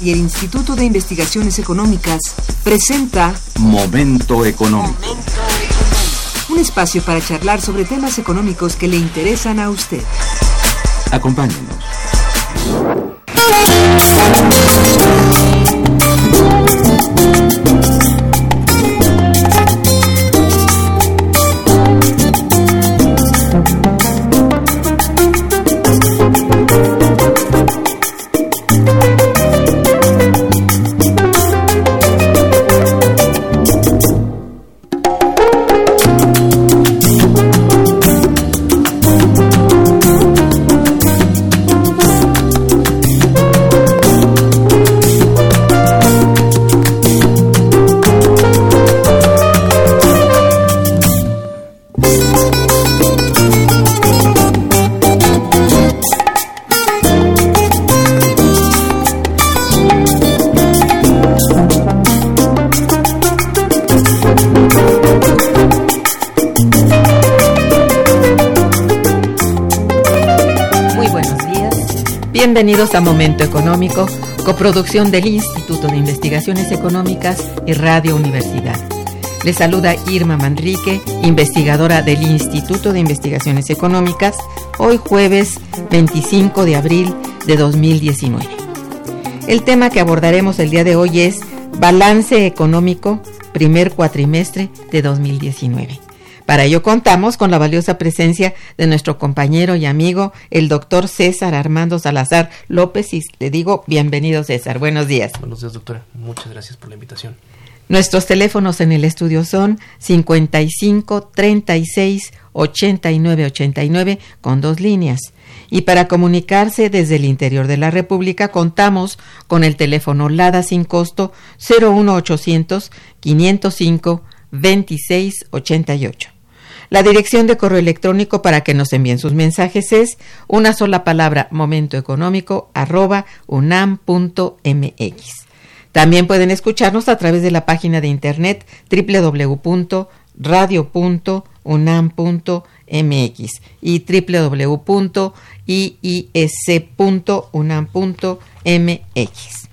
y el Instituto de Investigaciones Económicas presenta Momento Económico. Un espacio para charlar sobre temas económicos que le interesan a usted. Acompáñenos. Bienvenidos a Momento Económico, coproducción del Instituto de Investigaciones Económicas y Radio Universidad. Les saluda Irma Manrique, investigadora del Instituto de Investigaciones Económicas, hoy jueves 25 de abril de 2019. El tema que abordaremos el día de hoy es Balance Económico, primer cuatrimestre de 2019. Para ello contamos con la valiosa presencia de nuestro compañero y amigo, el doctor César Armando Salazar López, y le digo bienvenido César, buenos días. Buenos días doctora, muchas gracias por la invitación. Nuestros teléfonos en el estudio son 55 36 89 89 con dos líneas. Y para comunicarse desde el interior de la República contamos con el teléfono LADA sin costo 01800 505 2688. La dirección de correo electrónico para que nos envíen sus mensajes es una sola palabra momentoeconómico arroba unam.mx. También pueden escucharnos a través de la página de internet www.radio.unam.mx y www.iis.unam.mx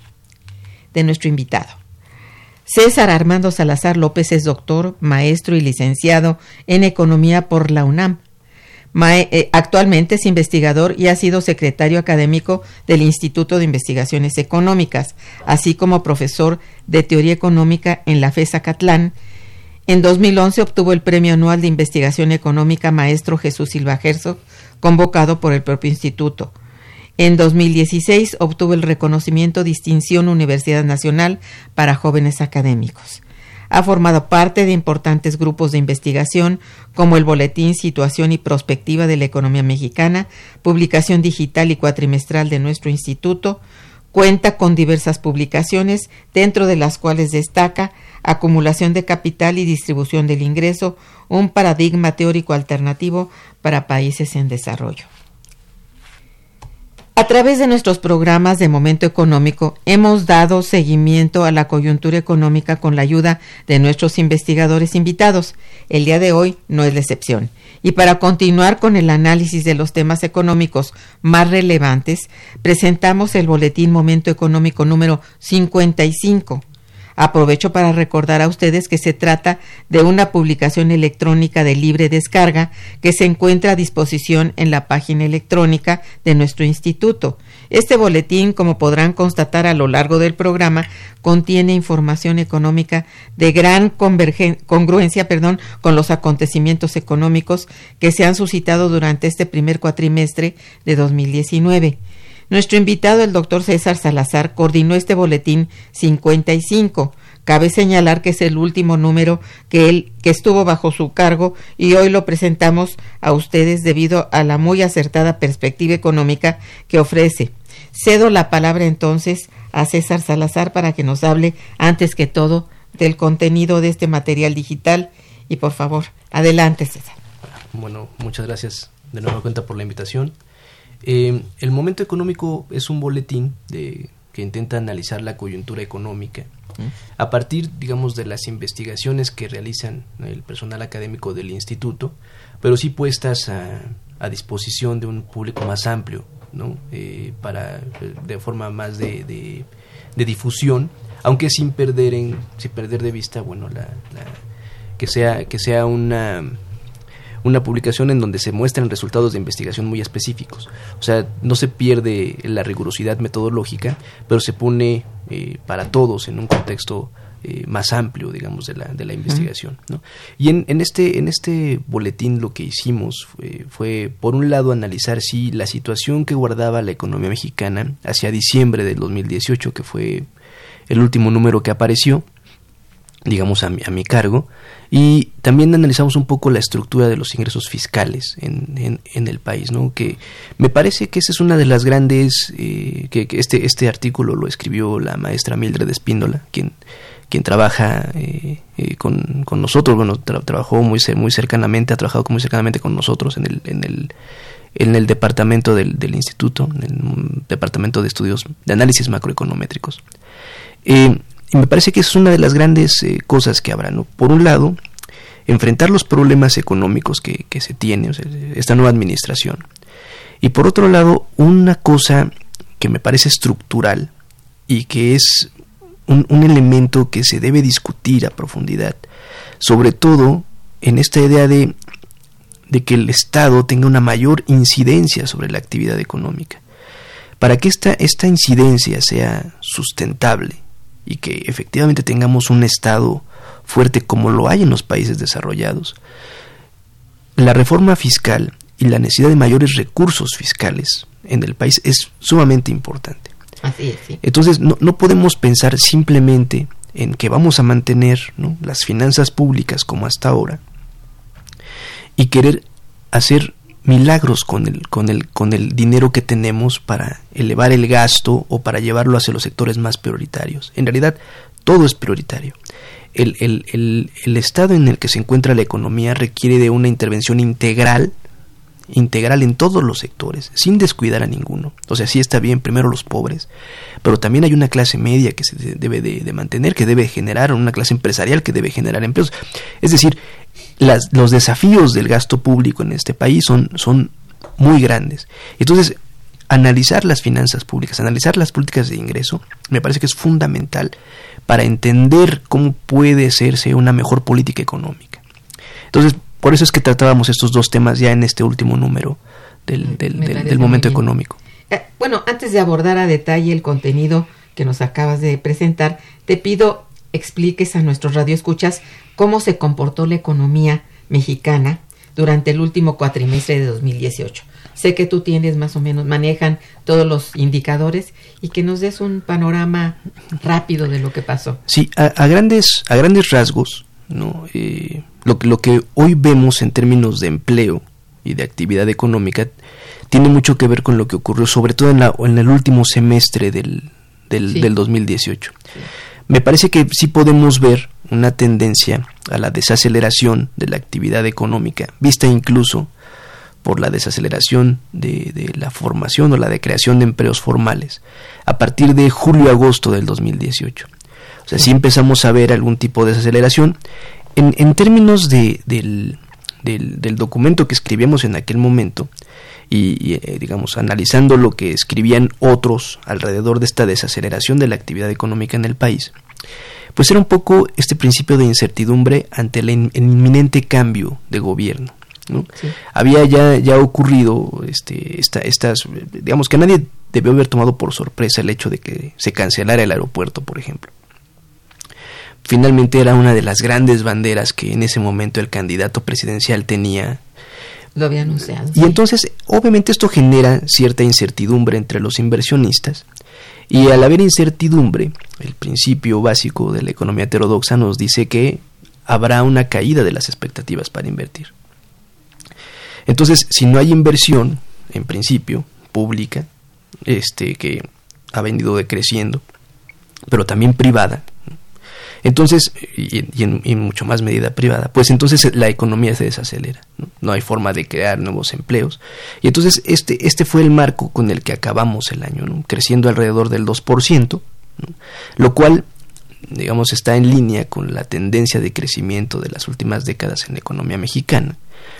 de nuestro invitado. César Armando Salazar López es doctor, maestro y licenciado en Economía por la UNAM. Eh, actualmente es investigador y ha sido secretario académico del Instituto de Investigaciones Económicas, así como profesor de Teoría Económica en la FESA Catlán. En 2011 obtuvo el Premio Anual de Investigación Económica Maestro Jesús Silva Herzog, convocado por el propio instituto. En 2016 obtuvo el reconocimiento Distinción Universidad Nacional para Jóvenes Académicos. Ha formado parte de importantes grupos de investigación como el Boletín Situación y Prospectiva de la Economía Mexicana, publicación digital y cuatrimestral de nuestro instituto. Cuenta con diversas publicaciones, dentro de las cuales destaca Acumulación de Capital y Distribución del Ingreso, un paradigma teórico alternativo para países en desarrollo. A través de nuestros programas de Momento Económico hemos dado seguimiento a la coyuntura económica con la ayuda de nuestros investigadores invitados. El día de hoy no es la excepción. Y para continuar con el análisis de los temas económicos más relevantes, presentamos el Boletín Momento Económico número 55 Aprovecho para recordar a ustedes que se trata de una publicación electrónica de libre descarga que se encuentra a disposición en la página electrónica de nuestro instituto. Este boletín, como podrán constatar a lo largo del programa, contiene información económica de gran congruencia perdón, con los acontecimientos económicos que se han suscitado durante este primer cuatrimestre de 2019. Nuestro invitado, el doctor César Salazar, coordinó este boletín 55. Cabe señalar que es el último número que él que estuvo bajo su cargo y hoy lo presentamos a ustedes debido a la muy acertada perspectiva económica que ofrece. Cedo la palabra entonces a César Salazar para que nos hable antes que todo del contenido de este material digital. Y por favor, adelante, César. Bueno, muchas gracias de nueva cuenta por la invitación. Eh, el momento económico es un boletín de, que intenta analizar la coyuntura económica a partir, digamos, de las investigaciones que realizan el personal académico del instituto, pero sí puestas a, a disposición de un público más amplio, ¿no? Eh, para de forma más de, de, difusión, aunque sin perder en, sin perder de vista, bueno, la, que sea que sea una una publicación en donde se muestran resultados de investigación muy específicos. O sea, no se pierde la rigurosidad metodológica, pero se pone eh, para todos en un contexto eh, más amplio, digamos, de la, de la investigación. ¿no? Y en, en, este, en este boletín lo que hicimos fue, fue, por un lado, analizar si la situación que guardaba la economía mexicana hacia diciembre del 2018, que fue el último número que apareció, digamos, a mi, a mi cargo, y también analizamos un poco la estructura de los ingresos fiscales en, en, el país, ¿no? Que me parece que esa es una de las grandes, eh, que, este, este artículo lo escribió la maestra Mildred Espíndola, quien, quien trabaja eh, eh, con, con, nosotros, bueno, trabajó muy, muy cercanamente, ha trabajado muy cercanamente con nosotros en el, en el, en el departamento del, del instituto, en el departamento de estudios de análisis macroeconométricos. Eh, y me parece que es una de las grandes eh, cosas que habrá. ¿no? Por un lado, enfrentar los problemas económicos que, que se tiene, esta nueva administración. Y por otro lado, una cosa que me parece estructural y que es un, un, elemento que se debe discutir a profundidad, sobre todo en esta idea de, de que el Estado tenga una mayor incidencia sobre la actividad económica. Para que esta, esta incidencia sea sustentable, y que efectivamente tengamos un Estado fuerte como lo hay en los países desarrollados, la reforma fiscal y la necesidad de mayores recursos fiscales en el país es sumamente importante. Así es, sí. Entonces no, no, podemos pensar simplemente en que vamos a mantener ¿no? las finanzas públicas como hasta ahora y querer hacer milagros con el, con, el, con el dinero que tenemos para elevar el gasto o para llevarlo hacia los sectores más prioritarios. En realidad, todo es prioritario. El, el, el, estado en el que se encuentra la economía requiere de una intervención integral integral en todos los sectores, sin descuidar a ninguno. O sea, sí está bien primero los pobres, pero también hay una clase media que se debe de, de mantener, que debe generar, una clase empresarial que debe generar empleos. Es decir, las, los desafíos del gasto público en este país son, son muy grandes. Entonces, analizar las finanzas públicas, analizar las políticas de ingreso, me parece que es fundamental para entender cómo puede hacerse una mejor política económica. Entonces, por eso es que tratábamos estos dos temas ya en este último número del, del, del, del momento económico. Eh, bueno, antes de abordar a detalle el contenido que nos acabas de presentar, te pido expliques a nuestros radioescuchas cómo se comportó la economía mexicana durante el último cuatrimestre de 2018. Sé que tú tienes más o menos, manejan todos los indicadores y que nos des un panorama rápido de lo que pasó. Sí, a, a grandes, a grandes rasgos, ¿no? Eh, lo, lo que hoy vemos en términos de empleo y de actividad económica tiene mucho que ver con lo que ocurrió, sobre todo en, la, en el último semestre del, del, sí. del 2018. Sí me parece que sí podemos ver una tendencia a la desaceleración de la actividad económica, vista incluso por la desaceleración de, la formación o la de creación de empleos formales a partir de julio-agosto del 2018. O sea, sí empezamos a ver algún tipo de desaceleración. En, términos de, del, del, documento que escribíamos en aquel momento, y, y eh, digamos analizando lo que escribían otros alrededor de esta desaceleración de la actividad económica en el país, pues era un poco este principio de incertidumbre ante el, in, el inminente cambio de gobierno. ¿no? Sí. Había ya, ya ocurrido este, esta, estas, digamos que nadie debió haber tomado por sorpresa el hecho de que se cancelara el aeropuerto, por ejemplo. Finalmente era una de las grandes banderas que en ese momento el candidato presidencial tenía Y entonces, obviamente esto genera cierta incertidumbre entre los inversionistas. Y al haber incertidumbre, el principio básico de la economía heterodoxa nos dice que habrá una caída de las expectativas para invertir. Entonces, si no hay inversión, en principio, pública, este, que ha venido decreciendo, pero también privada, Entonces, y, en, mucho más medida privada, pues entonces la economía se desacelera, ¿no? hay forma de crear nuevos empleos. Y entonces este, este fue el marco con el que acabamos el año, creciendo alrededor del 2%, lo cual, digamos, está en línea con la tendencia de crecimiento de las últimas décadas en la economía mexicana,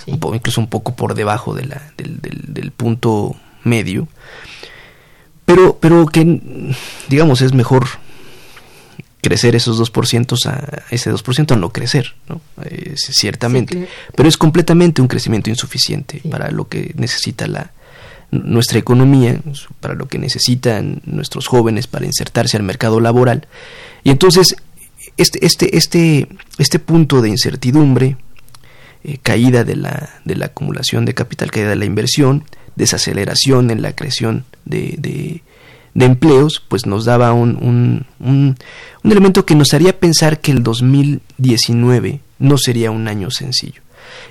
incluso un poco por debajo de la, del, del punto medio, pero, pero que, digamos, es mejor crecer esos 2% a ese 2% a no crecer, ¿no? ciertamente. Pero es completamente un crecimiento insuficiente para lo que necesita la nuestra economía, para lo que necesitan nuestros jóvenes para insertarse al mercado laboral. Y entonces este este este este punto de incertidumbre, eh, caída de la de la acumulación de capital, caída de la inversión, desaceleración en la creación de de empleos, pues nos daba un, un, un, elemento que nos haría pensar que el 2019 no sería un año sencillo.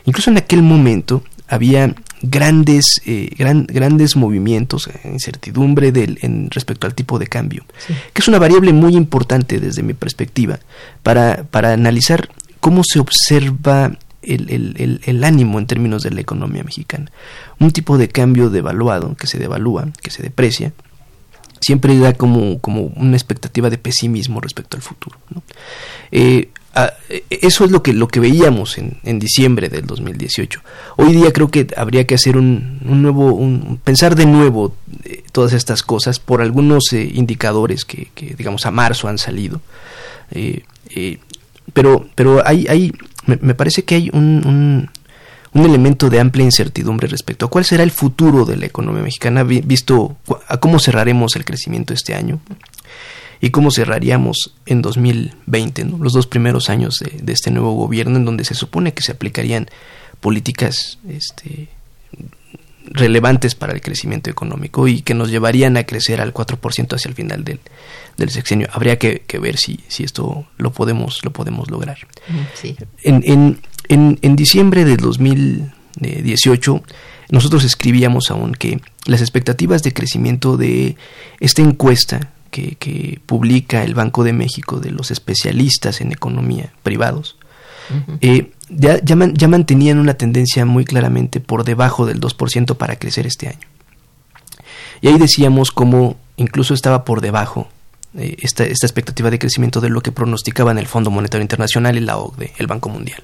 Incluso en aquel momento había grandes, eh, grandes movimientos, eh, incertidumbre del, en respecto al tipo de cambio, que es una variable muy importante desde mi perspectiva para, para analizar cómo se observa el, el, el, ánimo en términos de la economía mexicana. Un tipo de cambio devaluado, que se devalúa, que se deprecia, siempre da como, como una expectativa de pesimismo respecto al futuro. Eh, eso es lo que, lo que veíamos en, en, diciembre del 2018. Hoy día creo que habría que hacer un, un nuevo, un, pensar de nuevo eh, todas estas cosas por algunos eh, indicadores que, que, digamos, a marzo han salido. pero, pero hay, hay me, parece que hay un, un elemento de amplia incertidumbre respecto a cuál será el futuro de la economía mexicana, visto a cómo cerraremos el crecimiento este año y cómo cerraríamos en 2020, los dos primeros años de, este nuevo gobierno, en donde se supone que se aplicarían políticas este, relevantes para el crecimiento económico y que nos llevarían a crecer al 4% hacia el final del, del sexenio. Habría que, ver si, si esto lo podemos, lo podemos lograr. En, en, en, en diciembre de 2018 nosotros escribíamos aún que las expectativas de crecimiento de esta encuesta que, que, publica el Banco de México de los especialistas en economía privados, eh, ya, ya, mantenían una tendencia muy claramente por debajo del 2% para crecer este año. Y ahí decíamos cómo incluso estaba por debajo eh, esta, esta expectativa de crecimiento de lo que pronosticaban el Fondo Monetario Internacional y la OCDE, el Banco Mundial.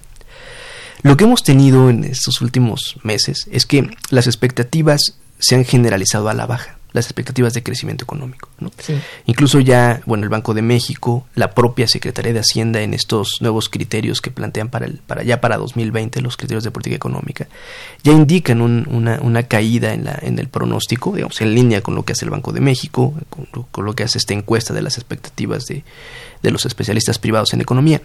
Lo que hemos tenido en estos últimos meses es que las expectativas se han generalizado a la baja, las expectativas de crecimiento económico. Incluso ya, bueno, el Banco de México, la propia Secretaría de Hacienda en estos nuevos criterios que plantean para, el, para ya para 2020, los criterios de política económica, ya indican una, una, caída en, la, en el pronóstico, digamos, en línea con lo que hace el Banco de México, con, lo que hace esta encuesta de las expectativas de, de los especialistas privados en economía.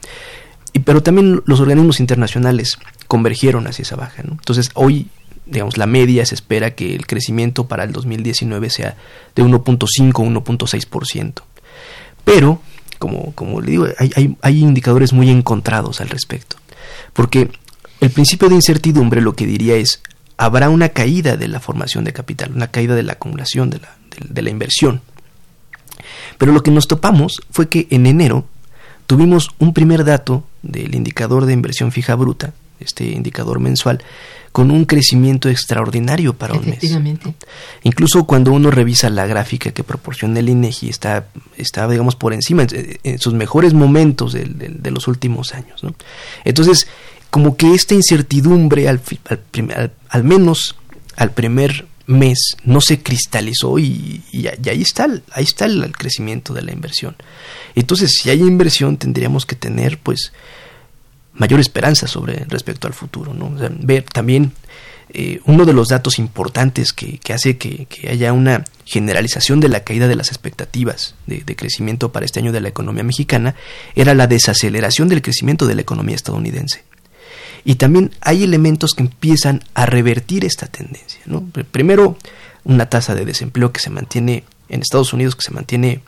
Y, pero también los organismos internacionales convergieron hacia esa baja. Entonces, hoy, digamos, la media se espera que el crecimiento para el 2019 sea de 1.5 1.6%. Pero, como, como le digo, hay, hay, hay indicadores muy encontrados al respecto. Porque el principio de incertidumbre lo que diría es, habrá una caída de la formación de capital, una caída de la acumulación, de la, de la inversión. Pero lo que nos topamos fue que en enero tuvimos un primer dato del indicador de inversión fija bruta, este indicador mensual, con un crecimiento extraordinario para un mes. Incluso cuando uno revisa la gráfica que proporciona el INEGI, está, está digamos, por encima, en, sus mejores momentos de, los últimos años. Entonces, como que esta incertidumbre, al, al, al menos al primer mes no se cristalizó y, ahí está, ahí está el, crecimiento de la inversión. Entonces, si hay inversión, tendríamos que tener, pues, mayor esperanza sobre respecto al futuro, ¿no? ver también eh, uno de los datos importantes que, hace que, haya una generalización de la caída de las expectativas de, de, crecimiento para este año de la economía mexicana era la desaceleración del crecimiento de la economía estadounidense. Y también hay elementos que empiezan a revertir esta tendencia. ¿no? Primero, una tasa de desempleo que se mantiene en Estados Unidos, que se mantiene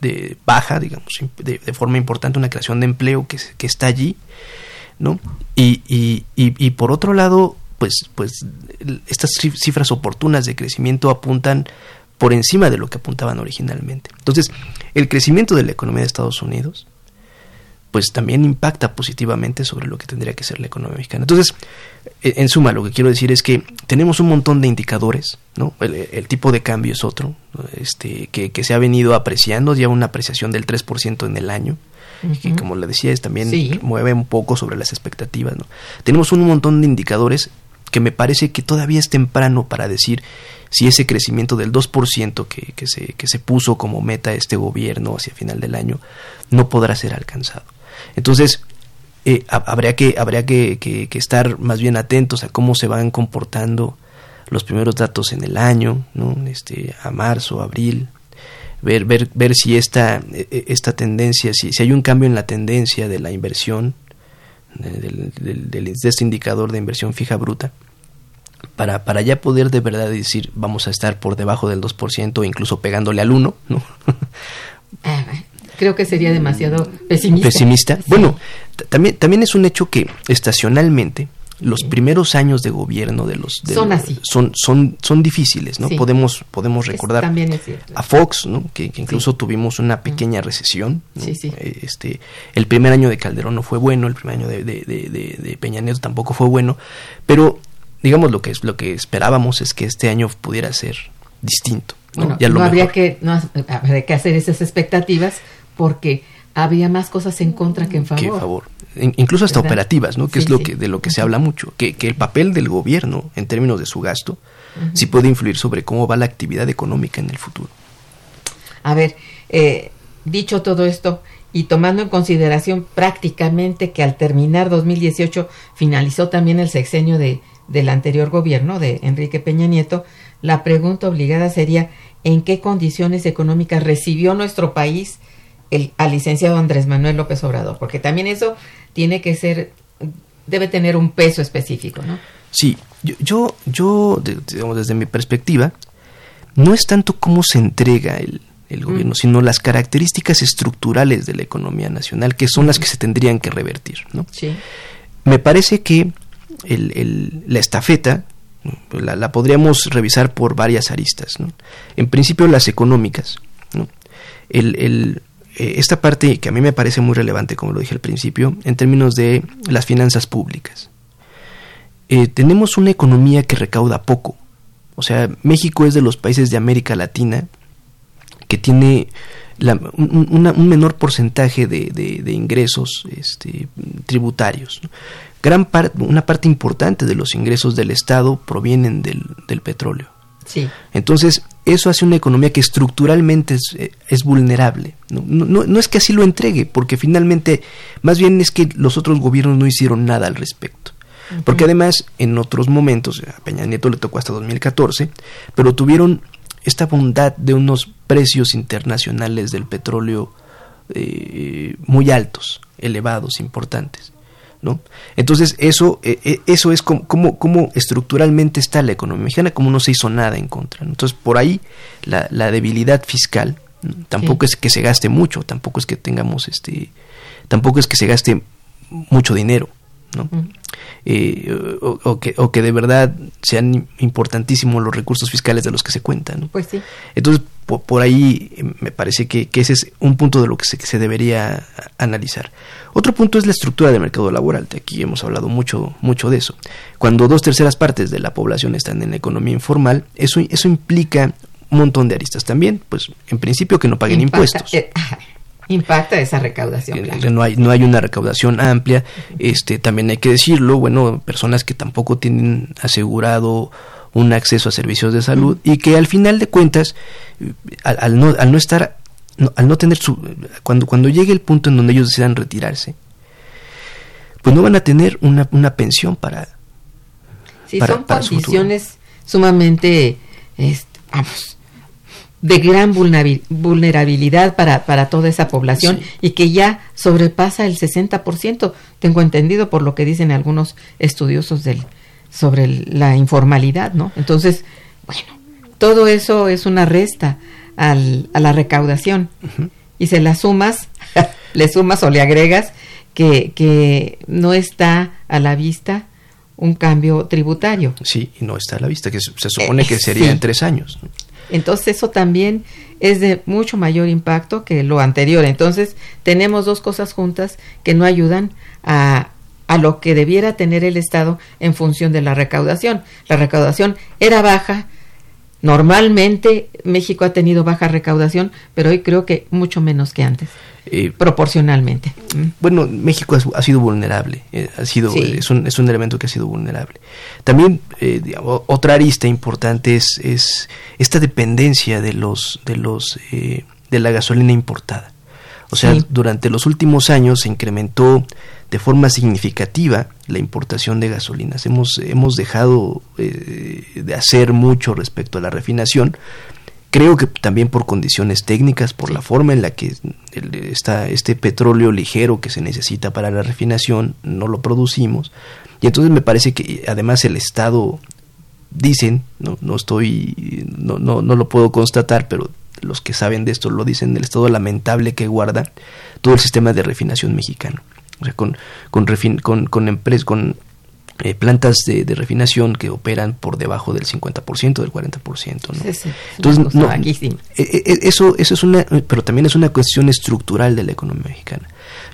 de baja, digamos, de, forma importante, una creación de empleo que, que está allí, ¿no? Y, y, y, por otro lado, pues, pues estas cifras oportunas de crecimiento apuntan por encima de lo que apuntaban originalmente. Entonces, el crecimiento de la economía de Estados Unidos pues también impacta positivamente sobre lo que tendría que ser la economía mexicana. Entonces, e, en suma, lo que quiero decir es que tenemos un montón de indicadores, ¿no? El, tipo de cambio es otro, este, que, que, se ha venido apreciando, ya una apreciación del 3% en el año, que como le decía, es también mueve un poco sobre las expectativas, ¿no? Tenemos un montón de indicadores que me parece que todavía es temprano para decir si ese crecimiento del 2% que, que, se, que se puso como meta este gobierno hacia final del año no podrá ser alcanzado. Entonces, eh, habría, que, habría que, que, estar más bien atentos a cómo se van comportando los primeros datos en el año, ¿no? este, a marzo, abril, ver, ver, ver si esta, e, e, esta tendencia, si, si hay un cambio en la tendencia de la inversión, del, de este indicador de inversión fija bruta, para, para ya poder de verdad decir vamos a estar por debajo del 2% o incluso pegándole al 1, ¿no? Creo que sería demasiado pesimista. Pesimista. Bueno, también, también es un hecho que estacionalmente los primeros años de gobierno de los son así. son son son difíciles no podemos podemos recordar a Fox no que, incluso tuvimos una pequeña recesión eh, este el primer año de Calderón no fue bueno el primer año de, de, de, Peña Nieto tampoco fue bueno pero digamos lo que es lo que esperábamos es que este año pudiera ser distinto no, no habría que no habría que hacer esas expectativas porque había más cosas en contra que en favor. Que en favor. incluso hasta operativas, ¿no? Que es lo que de lo que se habla mucho, que, que, el papel del gobierno en términos de su gasto sí puede influir sobre cómo va la actividad económica en el futuro. A ver, eh, dicho todo esto y tomando en consideración prácticamente que al terminar 2018 finalizó también el sexenio de, del anterior gobierno de Enrique Peña Nieto, la pregunta obligada sería ¿en qué condiciones económicas recibió nuestro país el, al licenciado Andrés Manuel López Obrador, porque también eso tiene que ser, debe tener un peso específico, ¿no? Sí, yo, yo, yo digamos, desde mi perspectiva, no es tanto cómo se entrega el, el gobierno, mm. sino las características estructurales de la economía nacional, que son las que se tendrían que revertir, ¿no? Sí. Me parece que el, el, la estafeta la, la, podríamos revisar por varias aristas. ¿no? En principio, las económicas. ¿no? El, el, eh, esta parte que a mí me parece muy relevante, como lo dije al principio, en términos de las finanzas públicas. Eh, tenemos una economía que recauda poco. O sea, México es de los países de América Latina que tiene un, menor porcentaje de, de, ingresos este, tributarios. Gran una parte importante de los ingresos del Estado provienen del, del petróleo. Sí. Entonces, eso hace una economía que estructuralmente es, eh, es vulnerable. No, no, no, es que así lo entregue, porque finalmente, más bien es que los otros gobiernos no hicieron nada al respecto. Porque además, en otros momentos, a Peña Nieto le tocó hasta 2014, pero tuvieron esta bondad de unos precios internacionales del petróleo eh, muy altos, elevados, importantes. ¿No? Entonces, eso, eh, eh, eso es como, como, estructuralmente está la economía mexicana, como no se hizo nada en contra. Entonces, por ahí la, la debilidad fiscal, tampoco es que se gaste mucho, tampoco es que tengamos este, tampoco es que se gaste mucho dinero, ¿no? Eh, o, que, o que de verdad sean importantísimos los recursos fiscales de los que se cuentan. Pues sí. Entonces, por, ahí eh, me parece que, ese es un punto de lo que se, se, debería analizar. Otro punto es la estructura del mercado laboral. Aquí hemos hablado mucho, mucho de eso. Cuando dos terceras partes de la población están en la economía informal, eso, eso implica un montón de aristas también. Pues, en principio, que no paguen impuestos. Eh, impacta esa recaudación. No hay no hay una recaudación amplia. Este también hay que decirlo, bueno, personas que tampoco tienen asegurado un acceso a servicios de salud y que al final de cuentas al, no al no estar al no tener su cuando cuando llegue el punto en donde ellos desean retirarse pues no van a tener una, una pensión para sí, son condiciones sumamente este, vamos de gran vulnerabilidad para, para toda esa población y que ya sobrepasa el 60%, tengo entendido por lo que dicen algunos estudiosos del, sobre la informalidad, ¿no? Entonces, bueno, todo eso es una resta al, a la recaudación y se la sumas, le sumas o le agregas que, que no está a la vista un cambio tributario. Sí, y no está a la vista, que se supone que sería en tres años. Entonces eso también es de mucho mayor impacto que lo anterior. Entonces tenemos dos cosas juntas que no ayudan a, a lo que debiera tener el Estado en función de la recaudación. La recaudación era baja, Normalmente México ha tenido baja recaudación, pero hoy creo que mucho menos que antes. Eh, proporcionalmente. Mm. Bueno, México ha, sido vulnerable, eh, ha sido es, un, es un elemento que ha sido vulnerable. También eh, otra arista importante es, es esta dependencia de los de los de la gasolina importada. O sea, durante los últimos años se incrementó de forma significativa la importación de gasolinas. Hemos, hemos dejado eh, de hacer mucho respecto a la refinación. Creo que también por condiciones técnicas, por la forma en la que está este petróleo ligero que se necesita para la refinación, no lo producimos. Y entonces me parece que además el Estado, dicen, no, no estoy, no, no, no lo puedo constatar, pero los que saben de esto lo dicen, el estado lamentable que guarda todo el sistema de refinación mexicano. O sea, con, con, con, con, empresas, con eh, plantas de, refinación que operan por debajo del 50%, del 40%. ¿no? Entonces, no, eh, eh, eso, eso es una, pero también es una cuestión estructural de la economía mexicana.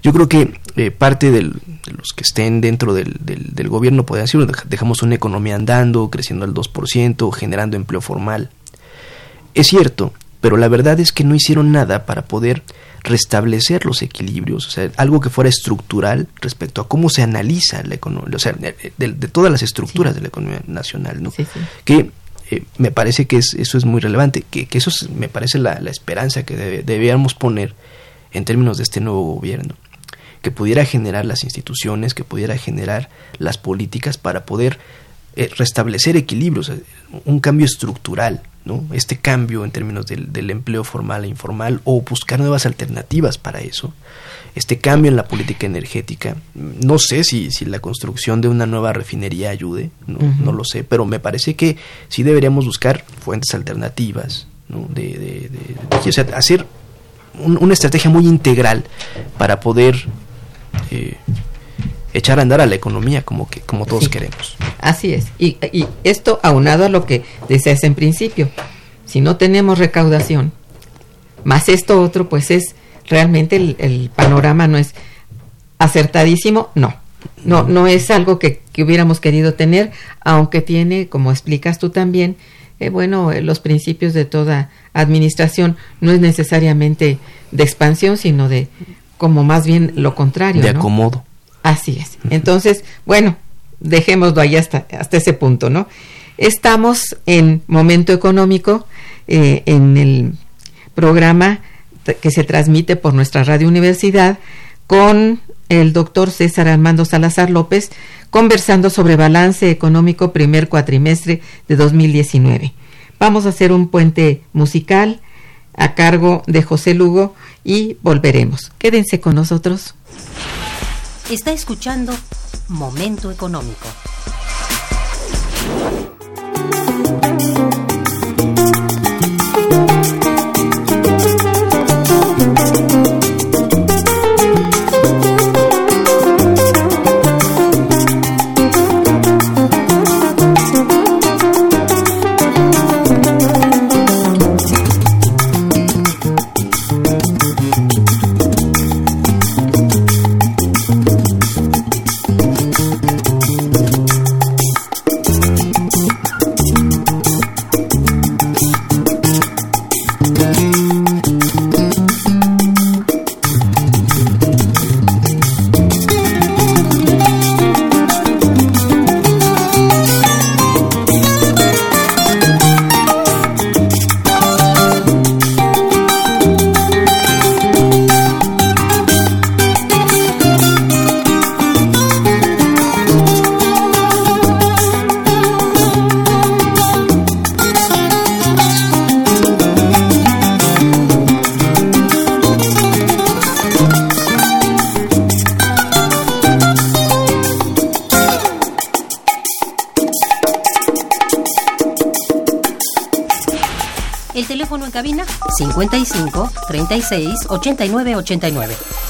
Yo creo que parte de los que estén dentro del, del, del gobierno pueden decir, dejamos una economía andando, creciendo al 2%, generando empleo formal. Es cierto, pero la verdad es que no hicieron nada para poder restablecer los equilibrios, o sea, algo que fuera estructural respecto a cómo se analiza la economía, o sea, de, todas las estructuras de la economía nacional, ¿no? Que eh, me parece que eso es muy relevante, que, eso me parece la, esperanza que debíamos poner en términos de este nuevo gobierno, que pudiera generar las instituciones, que pudiera generar las políticas para poder eh, restablecer equilibrios, un cambio estructural, ¿no? este cambio en términos del, empleo formal e informal o buscar nuevas alternativas para eso, este cambio en la política energética. No sé si, si la construcción de una nueva refinería ayude, no, no lo sé, pero me parece que sí deberíamos buscar fuentes alternativas, ¿no? de, de, hacer una estrategia muy integral para poder eh, echar a andar a la economía como que como todos queremos. Así es. Y, y, esto aunado a lo que decías en principio, si no tenemos recaudación, más esto otro, pues es realmente el, panorama no es acertadísimo, no. No, no es algo que, que hubiéramos querido tener, aunque tiene, como explicas tú también, eh, bueno, eh, los principios de toda administración no es necesariamente de expansión, sino de como más bien lo contrario. De acomodo. Así es. Entonces, bueno, dejémoslo ahí hasta, hasta ese punto, ¿no? Estamos en Momento Económico, eh, en el programa que se transmite por nuestra radio universidad con el doctor César Armando Salazar López conversando sobre balance económico primer cuatrimestre de 2019. Vamos a hacer un puente musical a cargo de José Lugo y volveremos. Quédense con nosotros. Está escuchando Momento Económico. 36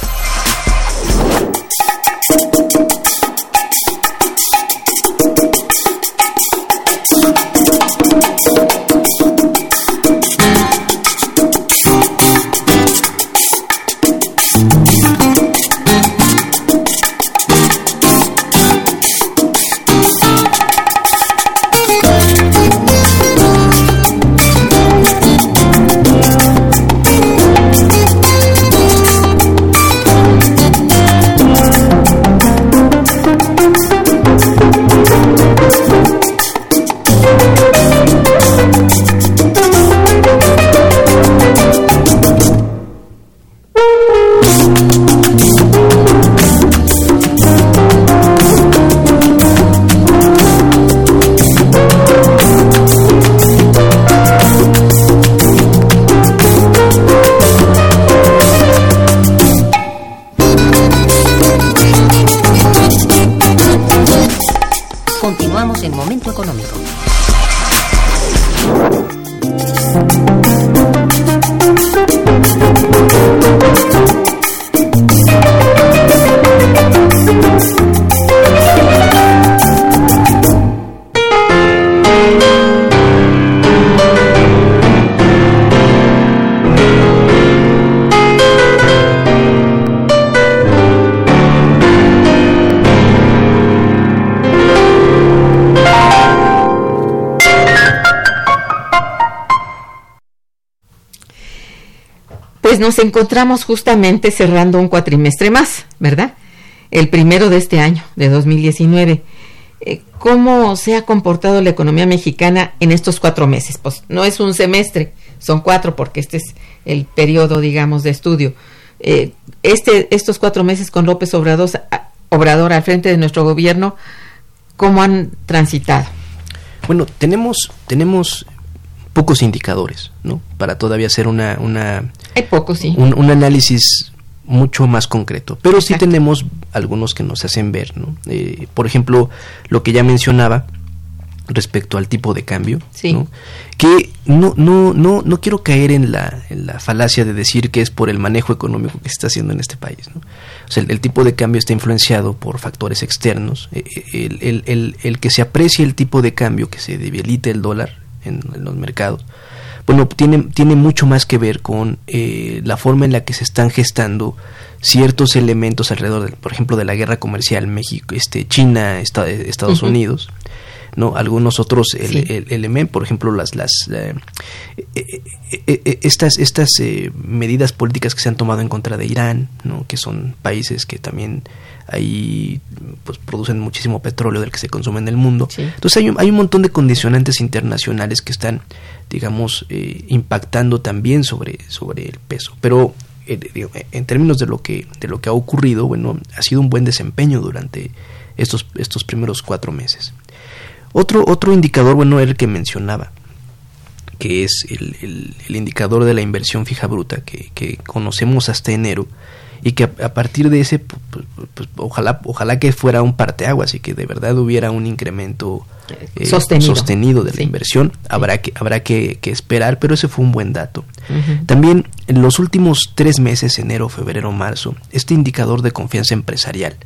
nos encontramos justamente cerrando un cuatrimestre más, ¿verdad? El primero de este año, de 2019. Eh, ¿Cómo se ha comportado la economía mexicana en estos cuatro meses? Pues no es un semestre, son cuatro porque este es el periodo, digamos, de estudio. Eh, este, estos cuatro meses con López Obrador, Obrador al frente de nuestro gobierno, ¿cómo han transitado? Bueno, tenemos, tenemos pocos indicadores, ¿no? Para todavía hacer una... una Hay pocos, sí. Un, un, análisis mucho más concreto. Pero sí tenemos algunos que nos hacen ver, ¿no? Eh, por ejemplo, lo que ya mencionaba respecto al tipo de cambio, sí. ¿no? que no, no, no, no quiero caer en la, en la falacia de decir que es por el manejo económico que se está haciendo en este país. ¿no? O sea, el, el, tipo de cambio está influenciado por factores externos. Eh, El, el, el, el, que se aprecie el tipo de cambio, que se debilite el dólar, en, en, los mercados, bueno, tiene, tiene mucho más que ver con eh, la forma en la que se están gestando ciertos elementos alrededor, de, por ejemplo, de la guerra comercial México, este, China, esta, Estados uh -huh. Unidos, no algunos otros sí. elementos, el, por ejemplo, las, las eh, eh, estas, estas medidas políticas que se han tomado en contra de Irán, ¿no? que son países que también ahí pues producen muchísimo petróleo del que se consume en el mundo. Sí. Entonces hay un, hay un, montón de condicionantes internacionales que están, digamos, eh, impactando también sobre, sobre el peso. Pero eh, en términos de lo que de lo que ha ocurrido, bueno, ha sido un buen desempeño durante estos estos primeros cuatro meses. Otro otro indicador, bueno, era el que mencionaba, que es el, el, el indicador de la inversión fija bruta que, que conocemos hasta enero y que a, a partir de ese pues, pues, ojalá ojalá que fuera un parteaguas y que de verdad hubiera un incremento eh, sostenido. sostenido. de sí. la inversión sí. habrá que habrá que, que, esperar pero ese fue un buen dato uh -huh. también en los últimos tres meses enero febrero marzo este indicador de confianza empresarial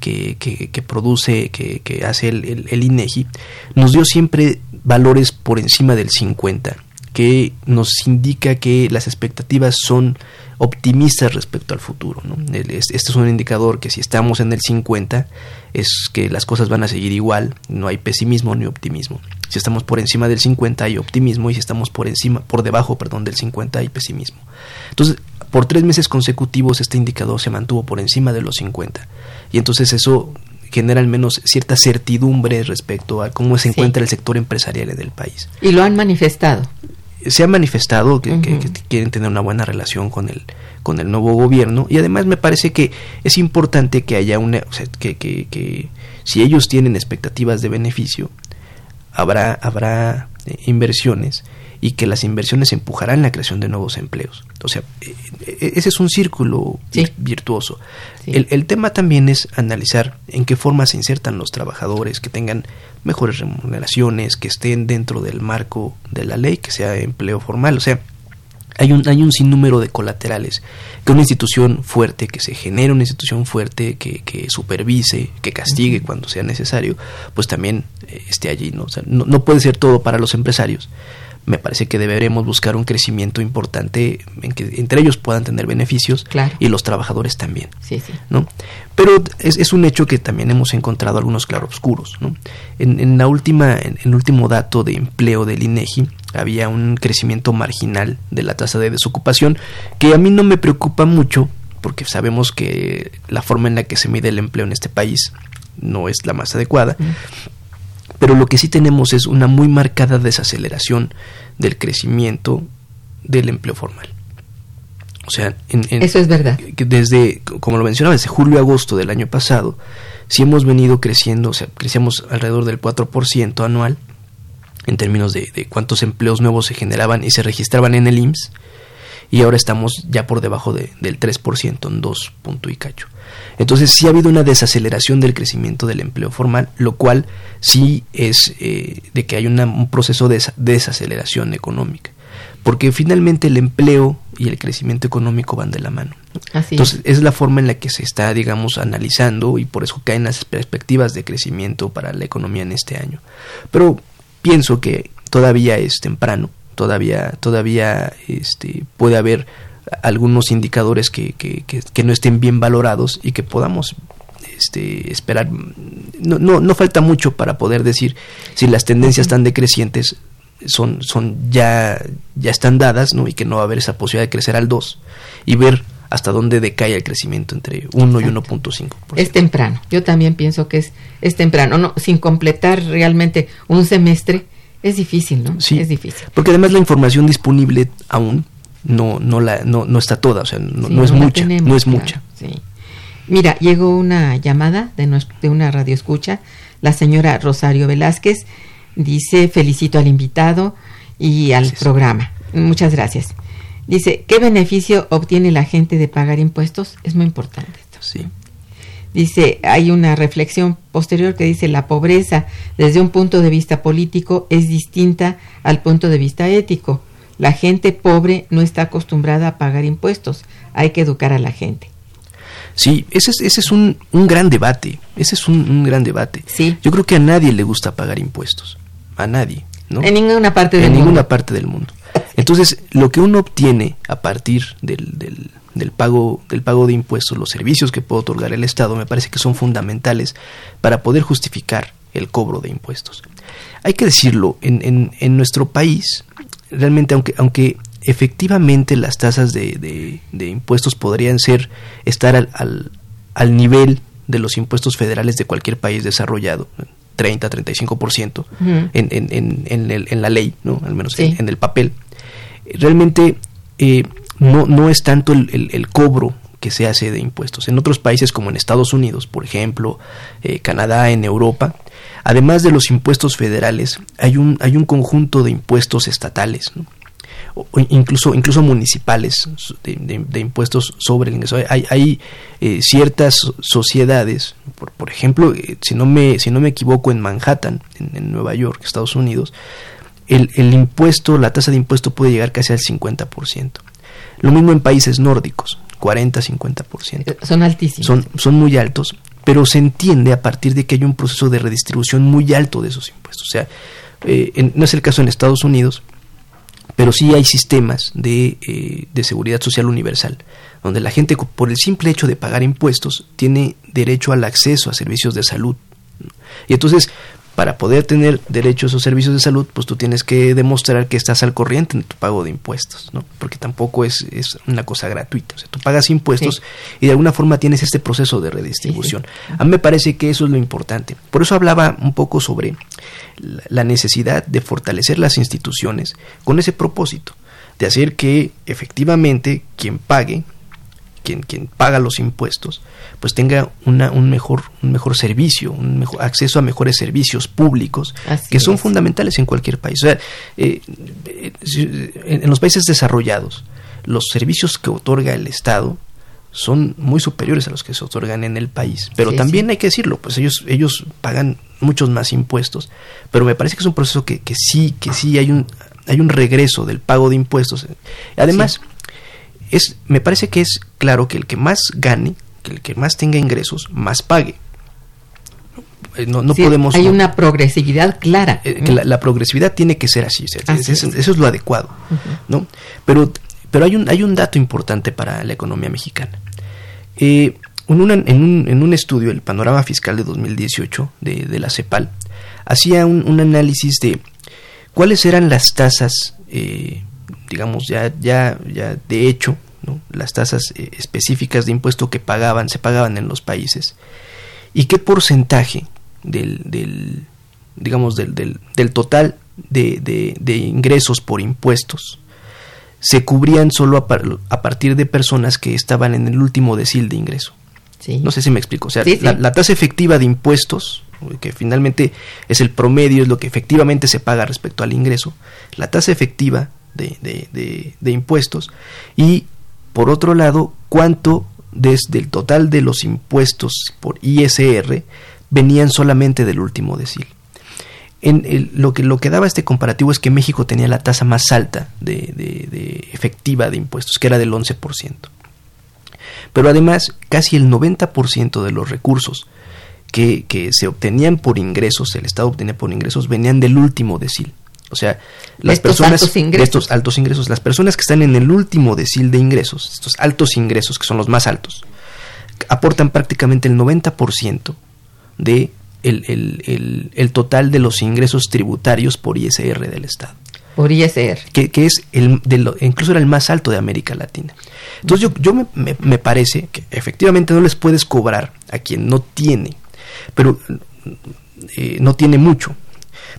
que, produce, que, hace el, el, el, INEGI, nos dio siempre valores por encima del 50, que nos indica que las expectativas son optimistas respecto al futuro. ¿no? Este es un indicador que si estamos en el 50 es que las cosas van a seguir igual, no hay pesimismo ni optimismo. Si estamos por encima del 50 hay optimismo y si estamos por encima, por debajo, perdón, del 50 hay pesimismo. Entonces, por tres meses consecutivos este indicador se mantuvo por encima de los 50 y entonces eso genera al menos cierta certidumbre respecto a cómo se encuentra sí. el sector empresarial en el país. Y lo han manifestado se ha manifestado que, uh -huh. que, que, quieren tener una buena relación con el con el nuevo gobierno y además me parece que es importante que haya una o sea, que, que, que si ellos tienen expectativas de beneficio habrá habrá eh, inversiones y que las inversiones empujarán la creación de nuevos empleos. O sea, ese es un círculo sí. virtuoso. Sí. El, el, tema también es analizar en qué forma se insertan los trabajadores, que tengan mejores remuneraciones, que estén dentro del marco de la ley, que sea empleo formal. O sea, hay un, hay un sinnúmero de colaterales. Que una institución fuerte, que se genere una institución fuerte, que, que supervise, que castigue cuando sea necesario, pues también eh, esté allí. ¿no? O sea, no, no puede ser todo para los empresarios me parece que deberemos buscar un crecimiento importante en que entre ellos puedan tener beneficios claro. y los trabajadores también. Sí, sí. ¿no? Pero es, es, un hecho que también hemos encontrado algunos claroscuros. ¿no? En, en, la última, en el último dato de empleo del INEGI había un crecimiento marginal de la tasa de desocupación que a mí no me preocupa mucho porque sabemos que la forma en la que se mide el empleo en este país no es la más adecuada. Mm pero lo que sí tenemos es una muy marcada desaceleración del crecimiento del empleo formal. O sea, en, en, eso es verdad. Desde, como lo mencionaba, desde julio a agosto del año pasado, sí hemos venido creciendo, o sea, crecíamos alrededor del 4% anual en términos de, de, cuántos empleos nuevos se generaban y se registraban en el IMSS. y ahora estamos ya por debajo de, del 3%, en 2 punto y cacho. Entonces sí ha habido una desaceleración del crecimiento del empleo formal, lo cual sí es eh, de que hay una, un proceso de desaceleración económica porque finalmente el empleo y el crecimiento económico van de la mano. Entonces, es. la forma en la que se está, digamos, analizando y por eso caen las perspectivas de crecimiento para la economía en este año. Pero pienso que todavía es temprano, todavía, todavía este, puede haber algunos indicadores que, que, que, no estén bien valorados y que podamos este, esperar. No, no, no falta mucho para poder decir si las tendencias están decrecientes son, son ya, ya están dadas, ¿no? Y que no va a haber esa posibilidad de crecer al 2 y ver hasta dónde decae el crecimiento entre 1 y 1.5. Es temprano. Yo también pienso que es, es temprano. No, sin completar realmente un semestre es difícil, ¿no? Sí. Es difícil. Porque además la información disponible aún no no la no, no está toda, o sea, no, es mucha, no es mucha. Sí. Mira, llegó una llamada de, de una radioescucha, la señora Rosario Velázquez Dice, felicito al invitado y al programa. Muchas gracias. Dice, ¿qué beneficio obtiene la gente de pagar impuestos? Es muy importante esto. Sí. Dice, hay una reflexión posterior que dice, la pobreza desde un punto de vista político es distinta al punto de vista ético. La gente pobre no está acostumbrada a pagar impuestos. Hay que educar a la gente. Sí, ese es, ese es un, un gran debate. Ese es un, un, gran debate. Sí. Yo creo que a nadie le gusta pagar impuestos a nadie. ¿no? En ninguna parte del en mundo. ninguna parte del mundo. Entonces, lo que uno obtiene a partir del, del, del, pago, del pago de impuestos, los servicios que puede otorgar el Estado, me parece que son fundamentales para poder justificar el cobro de impuestos. Hay que decirlo, en, en, en nuestro país, realmente, aunque, aunque efectivamente las tasas de, de, de impuestos podrían ser estar al, al, al nivel de los impuestos federales de cualquier país desarrollado, 30, 35% uh -huh. en, en, en, en, el, en la ley, ¿no? al menos sí. en, el papel. Realmente eh, no, no es tanto el, el, el, cobro que se hace de impuestos. En otros países como en Estados Unidos, por ejemplo, eh, Canadá, en Europa, además de los impuestos federales, hay un, hay un conjunto de impuestos estatales. ¿no? o incluso incluso municipales de, de, de, impuestos sobre el ingreso hay, hay eh, ciertas sociedades por, por ejemplo eh, si no me si no me equivoco en Manhattan en, en Nueva York Estados Unidos el, el, impuesto la tasa de impuesto puede llegar casi al 50% lo mismo en países nórdicos 40 50% son altísimos son son muy altos pero se entiende a partir de que hay un proceso de redistribución muy alto de esos impuestos o sea eh, en, no es el caso en Estados Unidos pero sí hay sistemas de, eh, de, seguridad social universal, donde la gente por el simple hecho de pagar impuestos tiene derecho al acceso a servicios de salud. Y entonces, para poder tener derecho a esos servicios de salud, pues tú tienes que demostrar que estás al corriente en tu pago de impuestos, ¿no? Porque tampoco es, es una cosa gratuita. O sea, tú pagas impuestos sí. y de alguna forma tienes este proceso de redistribución. Sí, sí. A mí me parece que eso es lo importante. Por eso hablaba un poco sobre la necesidad de fortalecer las instituciones con ese propósito, de hacer que efectivamente quien pague quien, quien paga los impuestos, pues tenga una, un, mejor, un mejor servicio, un mejor acceso a mejores servicios públicos Así que son es. fundamentales en cualquier país. O sea, eh, en los países desarrollados, los servicios que otorga el Estado son muy superiores a los que se otorgan en el país. Pero Sí, también sí. hay que decirlo, pues ellos, ellos pagan muchos más impuestos. Pero me parece que es un proceso que, que sí, que sí hay un, hay un regreso del pago de impuestos. Además, es, me parece que es claro que el que más gane, que el que más tenga ingresos, más pague. No, no Sí, podemos. hay una progresividad clara. eh, que la, la progresividad tiene que ser así, o sea, Así es- es. eso es lo adecuado, ¿no? Pero, pero hay un hay un dato importante para la economía mexicana. Eh, en, una- en un, en un estudio, el panorama fiscal de 2018 de, de la CEPAL, hacía un, un análisis de cuáles eran las tasas, eh, digamos, ya, ya, ya de hecho, ¿no? las tasas eh, específicas de impuesto que pagaban, se pagaban en los países, y qué porcentaje del, del digamos, del, del, del total de, de, de ingresos por impuestos se cubrían solo a, par- a partir de personas que estaban en el último decil de ingreso. Sí. No sé si me explico. O sea, Sí, sí. La, la tasa efectiva de impuestos, que finalmente es el promedio, es lo que efectivamente se paga respecto al ingreso, la tasa efectiva de, de, de, impuestos y por otro lado cuánto desde el total de los impuestos por ISR venían solamente del último decil. En lo, que, lo que daba este comparativo es que México tenía la tasa más alta de, de efectiva de impuestos, que era del 11%. Pero además, casi el 90% de los recursos que, que, se obtenían por ingresos, el Estado obtenía por ingresos, venían del último decil. O sea, las personas altos estos altos ingresos, las personas que están en el último decil de ingresos, estos altos ingresos que son los más altos, aportan prácticamente el 90% de el, el, el, total de los ingresos tributarios por ISR del Estado. Por ISR. Que, que es el, de lo, incluso era el más alto de América Latina. Entonces yo, yo me, me, parece que efectivamente no les puedes cobrar a quien no tiene, pero eh, no tiene mucho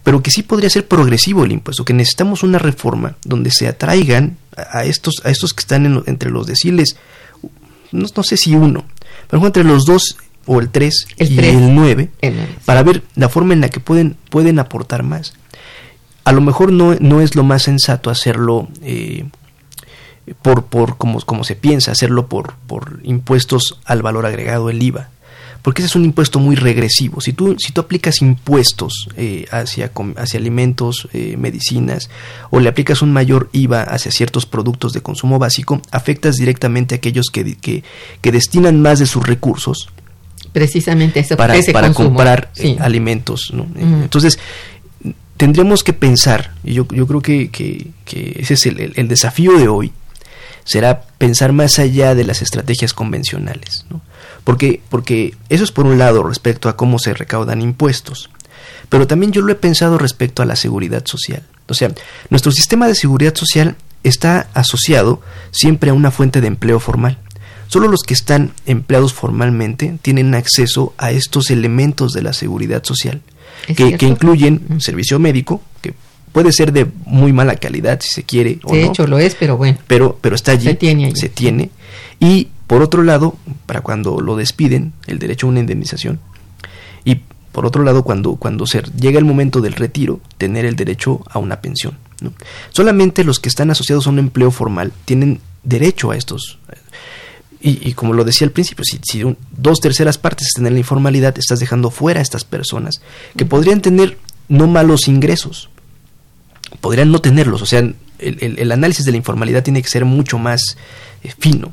pero que sí podría ser progresivo el impuesto, que necesitamos una reforma donde se atraigan a estos, a estos que están entre los deciles, no, no, sé si uno, pero entre los dos o el tres y el nueve, para ver la forma en la que pueden, pueden aportar más. A lo mejor no, no es lo más sensato hacerlo eh, por, por como, como se piensa, hacerlo por, por impuestos al valor agregado, el IVA porque ese es un impuesto muy regresivo. Si tú, si tú aplicas impuestos eh, hacia, hacia alimentos, eh, medicinas, o le aplicas un mayor IVA hacia ciertos productos de consumo básico, afectas directamente a aquellos que, que, destinan más de sus recursos precisamente para, para comprar eh, alimentos. Entonces, tendríamos que pensar, y yo, yo creo que, que, ese es el, el, desafío de hoy, será pensar más allá de las estrategias convencionales. ¿no? Porque, porque eso es por un lado respecto a cómo se recaudan impuestos. Pero también yo lo he pensado respecto a la seguridad social. O sea, nuestro sistema de seguridad social está asociado siempre a una fuente de empleo formal. Solo los que están empleados formalmente tienen acceso a estos elementos de la seguridad social, que, que, incluyen servicio médico, que puede ser de muy mala calidad si se quiere o de hecho lo es, pero bueno. Pero, pero está allí. Se tiene, se tiene. Y por otro lado, para cuando lo despiden, el derecho a una indemnización. Y por otro lado, cuando, cuando se llega el momento del retiro, tener el derecho a una pensión. Solamente los que están asociados a un empleo formal tienen derecho a estos. Y, como lo decía al principio, si, si dos terceras partes están en la informalidad, estás dejando fuera a estas personas que podrían tener no malos ingresos, podrían no tenerlos. O sea, el, el análisis de la informalidad tiene que ser mucho más eh, fino.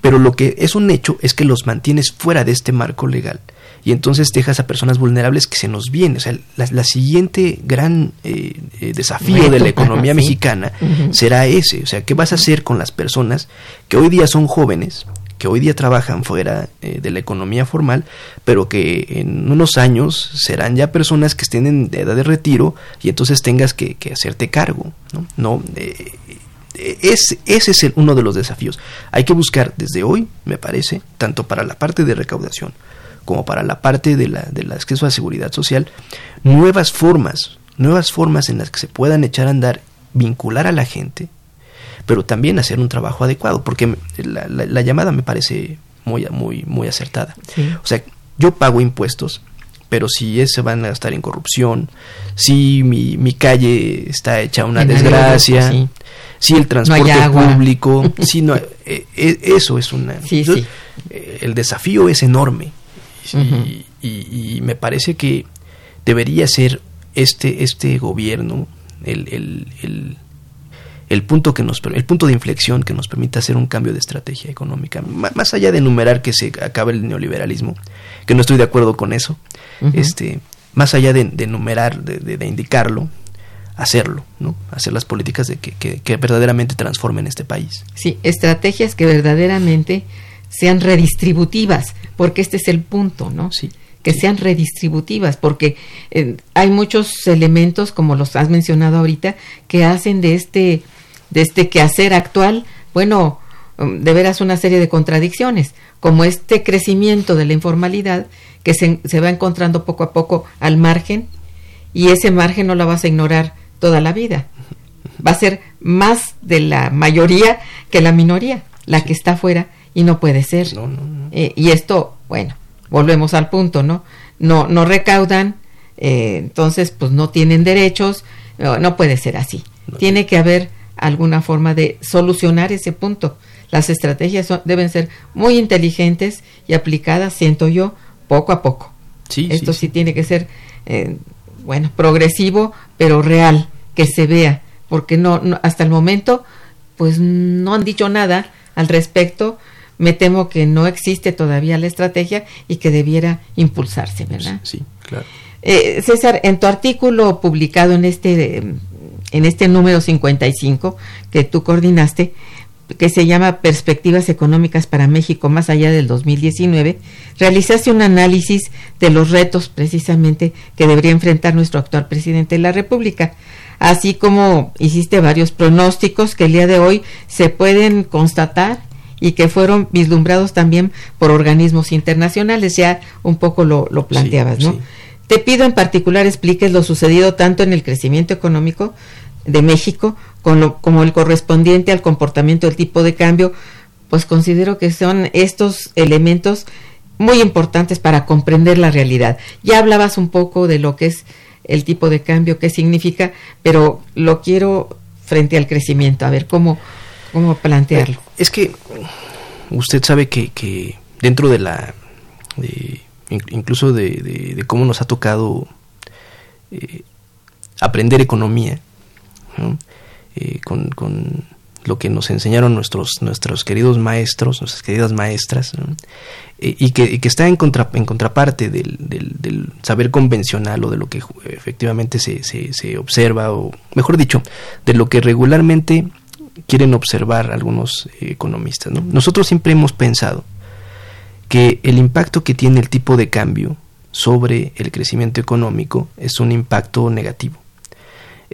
Pero lo que es un hecho es que los mantienes fuera de este marco legal y entonces dejas a personas vulnerables que se nos viene. O sea, la, siguiente gran eh, eh, desafío de la economía mexicana será ese. O sea, ¿qué vas a hacer con las personas que hoy día son jóvenes, que hoy día trabajan fuera de la economía formal, pero que en unos años serán ya personas que estén en edad de retiro y entonces tengas que, hacerte cargo? ¿no? no es, ese es uno de los desafíos. Hay que buscar desde hoy, me parece, tanto para la parte de recaudación como para la parte de la, del acceso a seguridad social, nuevas formas, nuevas formas en las que se puedan echar a andar, vincular a la gente, pero también hacer un trabajo adecuado, porque la, llamada me parece muy, muy, muy acertada. O sea, yo pago impuestos, pero si se van a gastar en corrupción, si mi, mi calle está hecha una desgracia, si el transporte público, si no, eh, eh, eso es una... Eh, el desafío es enorme. Y, me parece que debería ser este, este gobierno el, el, el, el, punto que nos, el punto de inflexión que nos permita hacer un cambio de estrategia económica. más allá de enumerar que se acabe el neoliberalismo, que no estoy de acuerdo con eso, este, más allá de, enumerar, de indicarlo, hacerlo, ¿no? Hacer las políticas de que, que, verdaderamente transformen este país. Sí, estrategias que verdaderamente sean redistributivas, porque este es el punto, ¿no? Sí. Que sean redistributivas, porque eh, hay muchos elementos, como los has mencionado ahorita, que hacen de este, de este quehacer actual, bueno, um, de veras una serie de contradicciones, como este crecimiento de la informalidad que se, se va encontrando poco a poco al margen, y ese margen no lo vas a ignorar toda la vida. Va a ser más de la mayoría que la minoría, la que está afuera y no puede ser. Eh, y esto, bueno, volvemos al punto, ¿no? No, no recaudan, eh, entonces pues no tienen derechos, no, puede ser así. Tiene que haber alguna forma de solucionar ese punto. Las estrategias deben ser muy inteligentes y aplicadas, siento yo, poco a poco. Sí, Esto sí, tiene que ser, eh, bueno, progresivo, pero real, que se vea, porque no, hasta el momento, pues no han dicho nada al respecto. Me temo que no existe todavía la estrategia y que debiera impulsarse, ¿verdad? Sí, claro. Eh, César, en tu artículo publicado en este, en este número 55 que tú coordinaste, que se llama Perspectivas Económicas para México más allá del 2019, realizaste un análisis de los retos precisamente que debería enfrentar nuestro actual presidente de la República, así como hiciste varios pronósticos que el día de hoy se pueden constatar y que fueron vislumbrados también por organismos internacionales, ya un poco lo, planteabas, ¿no? Te pido en particular expliques lo sucedido tanto en el crecimiento económico de México como el correspondiente al comportamiento del tipo de cambio, pues considero que son estos elementos muy importantes para comprender la realidad. Ya hablabas un poco de lo que es el tipo de cambio, qué significa, pero lo quiero frente al crecimiento, a ver cómo, cómo plantearlo. Es que usted sabe que, que dentro de la, incluso de, cómo nos ha tocado eh, aprender economía, eh, con, con, lo que nos enseñaron nuestros, nuestros queridos maestros, nuestras queridas maestras, eh, y, que, que, está en, contra, en contraparte del, del, saber convencional o de lo que efectivamente se, se, se, observa, o mejor dicho, de lo que regularmente quieren observar algunos economistas. Nosotros siempre hemos pensado que el impacto que tiene el tipo de cambio sobre el crecimiento económico es un impacto negativo.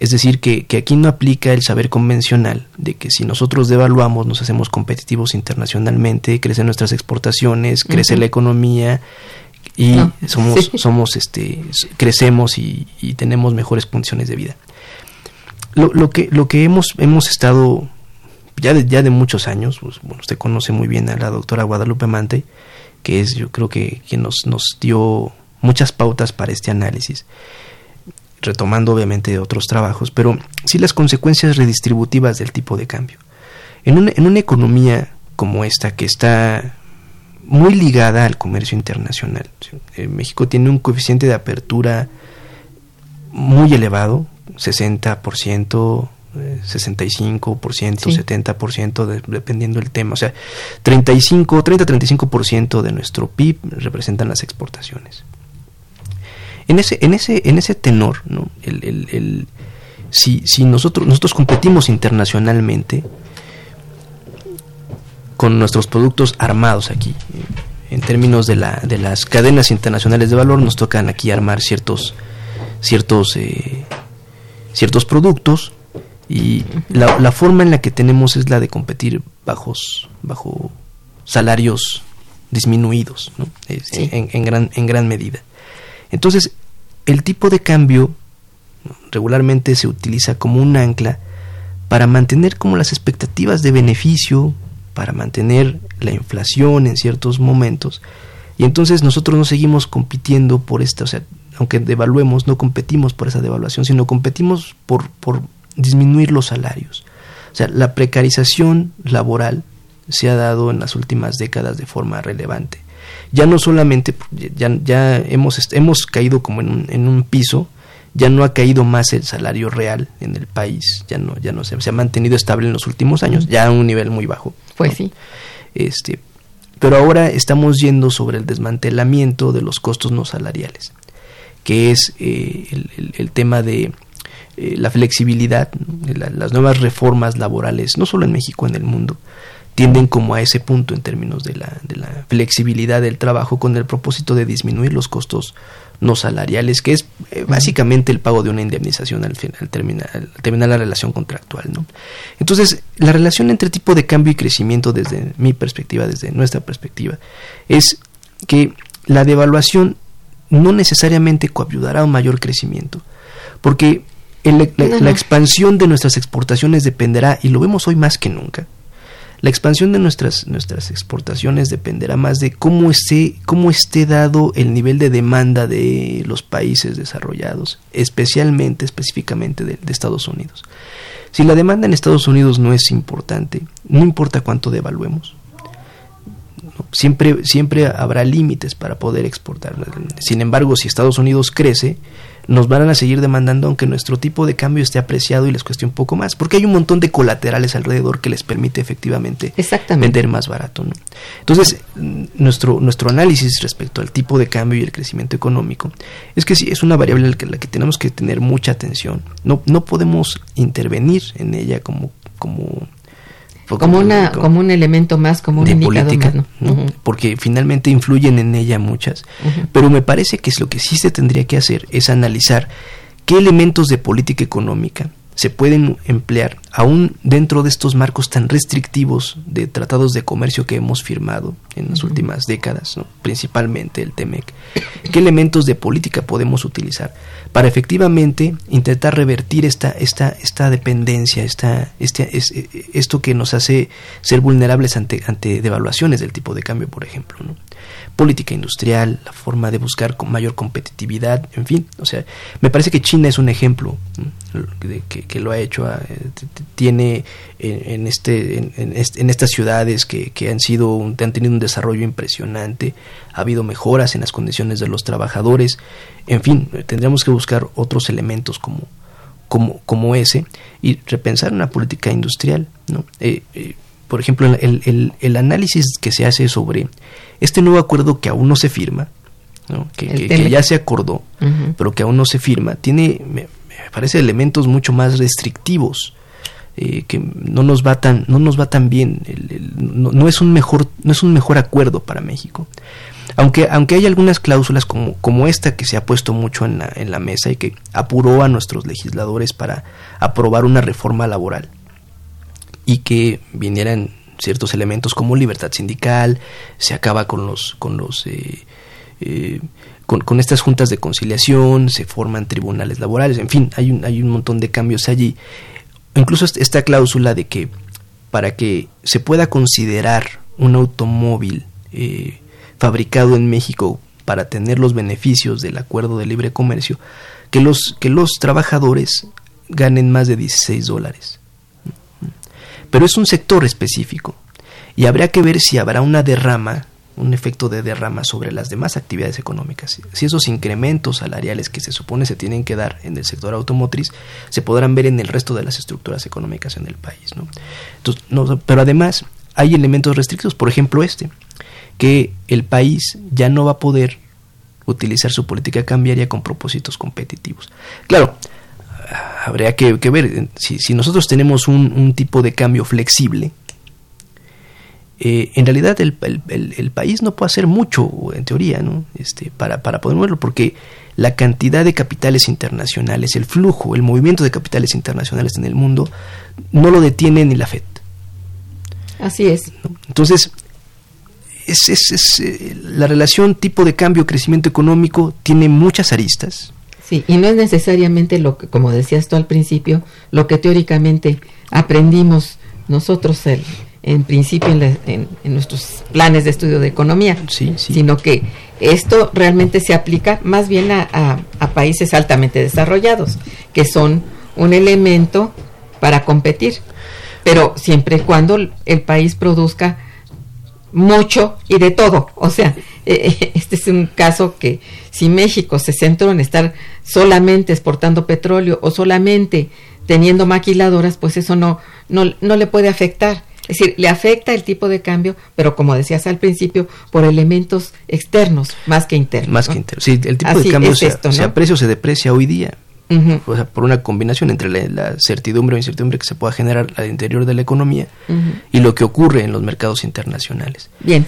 Es decir, que, aquí no aplica el saber convencional de que si nosotros devaluamos, nos hacemos competitivos internacionalmente, crecen nuestras exportaciones, crece la economía y somos, somos este, crecemos y, tenemos mejores condiciones de vida. Lo, que, lo que hemos, hemos estado ya de, ya de muchos años, pues, bueno, usted conoce muy bien a la doctora Guadalupe Mante, que es yo creo que quien nos, nos dio muchas pautas para este análisis retomando obviamente de otros trabajos, pero sí las consecuencias redistributivas del tipo de cambio. En una, en una economía como esta, que está muy ligada al comercio internacional, eh, México tiene un coeficiente de apertura muy elevado, 60%, 65%, 70%, dependiendo del tema. O sea, 35, 30-35% de nuestro PIB representan las exportaciones. En ese, en ese, en ese tenor, ¿no? el, el, el, si, si nosotros, nosotros competimos internacionalmente con nuestros productos armados aquí, en términos de, la, de las cadenas internacionales de valor, nos tocan aquí armar ciertos, ciertos, eh, ciertos productos y la, la, forma en la que tenemos es la de competir bajos, bajo salarios disminuidos, ¿no? en, en, gran, en gran medida. Entonces, el tipo de cambio regularmente se utiliza como un ancla para mantener como las expectativas de beneficio, para mantener la inflación en ciertos momentos. Y entonces nosotros no seguimos compitiendo por esta, o sea, aunque devaluemos, no competimos por esa devaluación, sino competimos por, por disminuir los salarios. O sea, la precarización laboral se ha dado en las últimas décadas de forma relevante ya no solamente, ya, ya hemos, hemos caído como en un, en un piso, ya no ha caído más el salario real en el país, ya no, ya no se, se ha mantenido estable en los últimos años, ya a un nivel muy bajo. Pues sí. Este, pero ahora estamos yendo sobre el desmantelamiento de los costos no salariales, que es eh, el, el, tema de eh, la flexibilidad, las nuevas reformas laborales, no solo en México, en el mundo, tienden como a ese punto en términos de la, de la flexibilidad del trabajo con el propósito de disminuir los costos no salariales, que es eh, básicamente el pago de una indemnización al, final, al, terminar, terminar la relación contractual. ¿no? Entonces, la relación entre tipo de cambio y crecimiento desde mi perspectiva, desde nuestra perspectiva, es que la devaluación no necesariamente coayudará a un mayor crecimiento, porque la expansión de nuestras exportaciones dependerá, y lo vemos hoy más que nunca, La expansión de nuestras, nuestras exportaciones dependerá más de cómo esté, cómo esté dado el nivel de demanda de los países desarrollados, especialmente, específicamente de, de Estados Unidos. Si la demanda en Estados Unidos no es importante, no importa cuánto devaluemos, siempre, siempre habrá límites para poder exportar. Sin embargo, si Estados Unidos crece, nos van a seguir demandando aunque nuestro tipo de cambio esté apreciado y les cueste un poco más, porque hay un montón de colaterales alrededor que les permite efectivamente vender más barato. ¿no? Entonces, nuestro, nuestro análisis respecto al tipo de cambio y el crecimiento económico es que sí, es una variable en la que, tenemos que tener mucha atención. No, no podemos intervenir en ella como, como como, una, como un elemento más, como un de política, porque finalmente influyen en ella muchas. Pero me parece que es lo que sí se tendría que hacer es analizar qué elementos de política económica se pueden emplear aún dentro de estos marcos tan restrictivos de tratados de comercio que hemos firmado en las últimas décadas, principalmente el TEMEC. ¿Qué elementos de política podemos utilizar para efectivamente intentar revertir esta, esta, esta dependencia, esta, este, esto que nos hace ser vulnerables ante, ante devaluaciones del tipo de cambio, por ejemplo? ¿no? Política industrial, la forma de buscar mayor competitividad, en fin, o sea, me parece que China es un ejemplo de, que, lo ha hecho, ah, tiene en, este, en, estas ciudades que, han sido, han tenido un desarrollo impresionante, ha habido mejoras en las condiciones de los trabajadores, en fin, tendríamos que buscar otros elementos como, como, como ese y repensar una política industrial, ¿no? Eh, eh, por ejemplo, el, el, el, análisis que se hace sobre este nuevo acuerdo que aún no se firma, que, ya se acordó, pero que aún no se firma, tiene, me, parece, elementos mucho más restrictivos. Eh, que no nos va tan no nos va tan bien no, es un mejor no es un mejor acuerdo para México. Aunque aunque hay algunas cláusulas como como esta que se ha puesto mucho en la, en la mesa y que apuró a nuestros legisladores para aprobar una reforma laboral y que vinieran ciertos elementos como libertad sindical, se acaba con los con los eh, eh, con, estas juntas de conciliación, se forman tribunales laborales, en fin, hay un, hay un montón de cambios allí. Incluso esta cláusula de que para que se pueda considerar un automóvil eh, fabricado en México para tener los beneficios del acuerdo de libre comercio, que los, que los trabajadores ganen más de 16 dólares pero es un sector específico y habría que ver si habrá una derrama, un efecto de derrama sobre las demás actividades económicas. Si esos incrementos salariales que se supone se tienen que dar en el sector automotriz se podrán ver en el resto de las estructuras económicas en el país. ¿no? Pero además hay elementos restrictos, por ejemplo este, que el país ya no va a poder utilizar su política cambiaria con propósitos competitivos. Claro, habría que, ver si, nosotros tenemos un, tipo de cambio flexible. Eh, en realidad el, país no puede hacer mucho, en teoría, ¿no? este, para, para poder moverlo, porque la cantidad de capitales internacionales, el flujo, el movimiento de capitales internacionales en el mundo, no lo detiene ni la FED. Así es. Entonces, es, es, es, eh, la relación tipo de cambio, crecimiento económico, tiene muchas aristas Sí, y no es necesariamente lo que, como decías tú al principio, lo que teóricamente aprendimos nosotros el, en principio en, nuestros planes de estudio de economía, sino que esto realmente se aplica más bien a, países altamente desarrollados, que son un elemento para competir, pero siempre y cuando el país produzca mucho y de todo. O sea, eh, este es un caso que si México se centró en estar solamente exportando petróleo o solamente teniendo maquiladoras, pues eso no, no, no le puede afectar. Es decir, le afecta el tipo de cambio, pero como decías al principio, por elementos externos más que internos. Más que internos. Sí, el tipo de cambio se, se aprecia o se deprecia hoy día o sea, por una combinación entre la, certidumbre o incertidumbre que se pueda generar al interior de la economía y lo que ocurre en los mercados internacionales. Bien,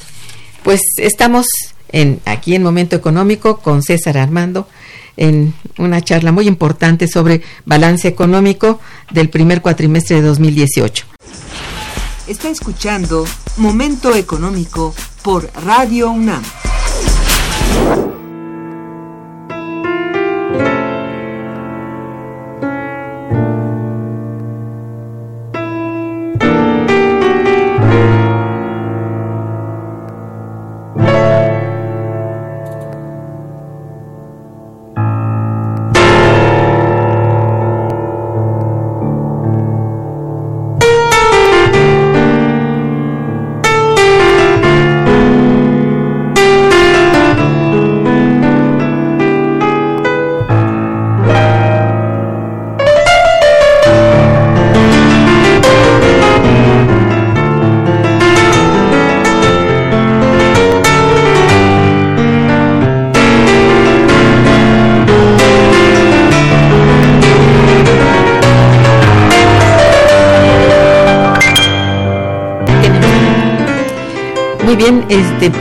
pues estamos en, aquí en Momento Económico con César Armando en una charla muy importante sobre balance económico del primer cuatrimestre de 2018. Está escuchando Momento Económico por Radio UNAM.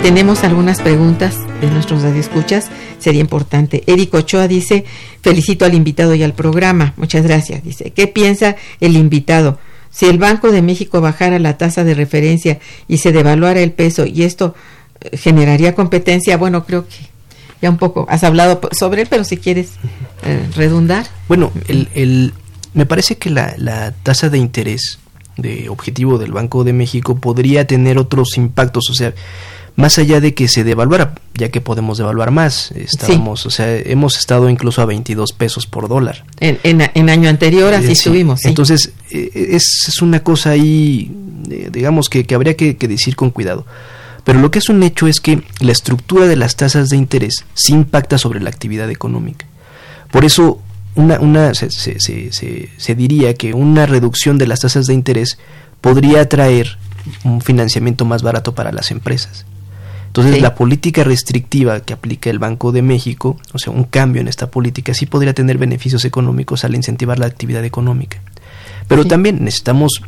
Tenemos algunas preguntas de nuestros radioescuchas. Sería importante. Eric Ochoa dice, felicito al invitado y al programa. Muchas gracias. Dice, ¿qué piensa el invitado? Si el Banco de México bajara la tasa de referencia y se devaluara el peso y esto eh, generaría competencia, bueno, creo que ya un poco has hablado sobre él, pero si quieres eh, redundar. Bueno, el, el, me parece que la, la tasa de interés de objetivo del Banco de México podría tener otros impactos, o sea, más allá de que se devaluara, ya que podemos devaluar más, estábamos, o sea, hemos estado incluso a 22 pesos por dólar. En, en, año anterior así estuvimos. Entonces, eh, es, es, una cosa ahí, eh, digamos, que, que habría que, que, decir con cuidado. Pero lo que es un hecho es que la estructura de las tasas de interés sí impacta sobre la actividad económica. Por eso, una, una, se, se, se, se diría que una reducción de las tasas de interés podría traer un financiamiento más barato para las empresas. Entonces, la política restrictiva que aplica el Banco de México, o sea, un cambio en esta política, sí podría tener beneficios económicos al incentivar la actividad económica. Pero también necesitamos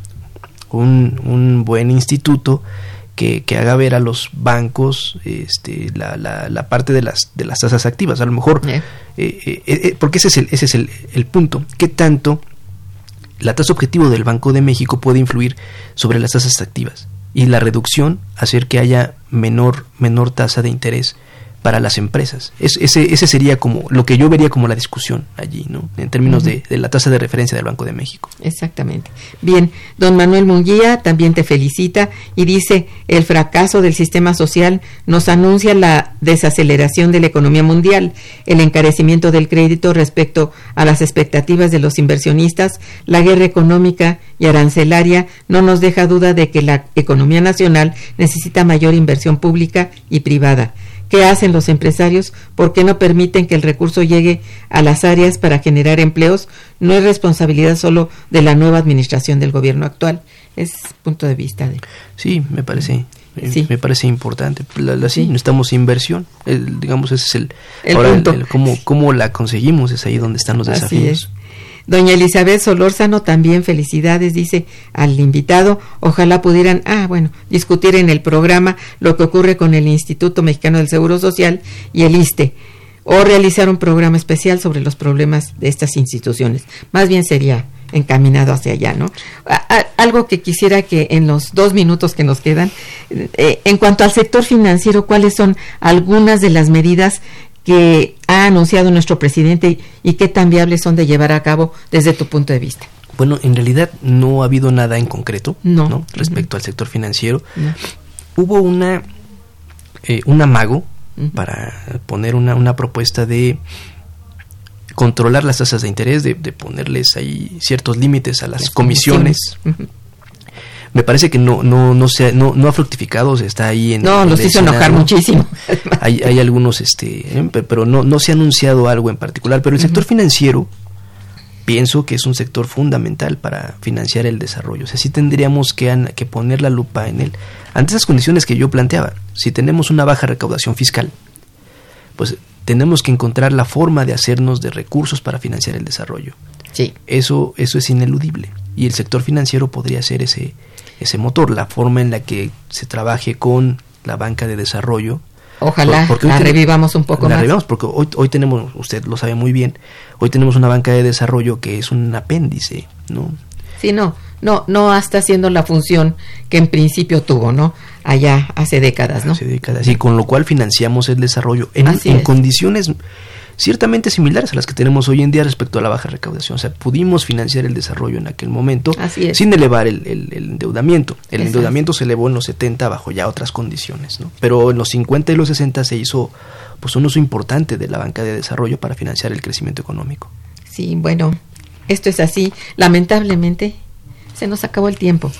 un, un buen instituto que, que, haga ver a los bancos este, la, la, la, parte de las, de las tasas activas. A lo mejor, eh, eh, eh, porque ese es, el, ese es el, el punto. ¿Qué tanto la tasa objetivo del Banco de México puede influir sobre las tasas activas? Y la reducción hacer que haya menor, menor tasa de interés para las empresas. Es, ese, ese sería como lo que yo vería como la discusión allí, ¿no? En términos uh -huh. de, de, la tasa de referencia del Banco de México. Exactamente. Bien, don Manuel Munguía también te felicita y dice, el fracaso del sistema social nos anuncia la desaceleración de la economía mundial, el encarecimiento del crédito respecto a las expectativas de los inversionistas, la guerra económica y arancelaria no nos deja duda de que la economía nacional necesita mayor inversión pública y privada ¿Qué hacen los empresarios? ¿Por qué no permiten que el recurso llegue a las áreas para generar empleos? No es responsabilidad solo de la nueva administración del gobierno actual. Es punto de vista de. Sí, me parece. Sí. Me parece importante. La, la, sí, necesitamos inversión. El, digamos, ese es el. el ahora, punto. El, cómo, cómo la conseguimos es ahí donde están los desafíos. Doña Elizabeth Solórzano también felicidades, dice al invitado. Ojalá pudieran, ah, bueno, discutir en el programa lo que ocurre con el Instituto Mexicano del Seguro Social y el ISTE, o realizar un programa especial sobre los problemas de estas instituciones. Más bien sería encaminado hacia allá, ¿no? Algo que quisiera que en los dos minutos que nos quedan, eh, en cuanto al sector financiero, ¿cuáles son algunas de las medidas que ha anunciado nuestro presidente y qué tan viables son de llevar a cabo desde tu punto de vista? Bueno, en realidad no ha habido nada en concreto no. ¿no? respecto uh -huh. al sector financiero. No. Hubo una eh, un amago uh -huh. para poner una, una, propuesta de controlar las tasas de interés, de, de ponerles ahí ciertos límites a las, las comisiones. comisiones. Uh -huh me parece que no no no se no, no ha fructificado o sea, está ahí en no nos hizo enojar muchísimo. Hay, hay algunos este ¿eh? pero no no se ha anunciado algo en particular pero el sector uh -huh. financiero pienso que es un sector fundamental para financiar el desarrollo. O sea sí tendríamos que, que poner la lupa en él. Ante esas condiciones que yo planteaba si tenemos una baja recaudación fiscal pues tenemos que encontrar la forma de hacernos de recursos para financiar el desarrollo. Sí. Eso eso es ineludible. Y el sector financiero podría ser ese ese motor, la forma en la que se trabaje con la banca de desarrollo. Ojalá porque la revivamos un poco la más. Revivamos porque hoy, hoy tenemos, usted lo sabe muy bien, hoy tenemos una banca de desarrollo que es un apéndice, ¿no? Sí, no, no, no está haciendo la función que en principio tuvo, ¿no? Allá hace décadas, ¿no? Hace décadas, y con lo cual financiamos el desarrollo en, en condiciones ciertamente similares a las que tenemos hoy en día respecto a la baja recaudación. O sea, pudimos financiar el desarrollo en aquel momento sin elevar el, el, el endeudamiento. El Exacto. endeudamiento se elevó en los 70 bajo ya otras condiciones, ¿no? Pero en los 50 y los 60 se hizo pues un uso importante de la banca de desarrollo para financiar el crecimiento económico. Sí, bueno, esto es así. Lamentablemente se nos acabó el tiempo.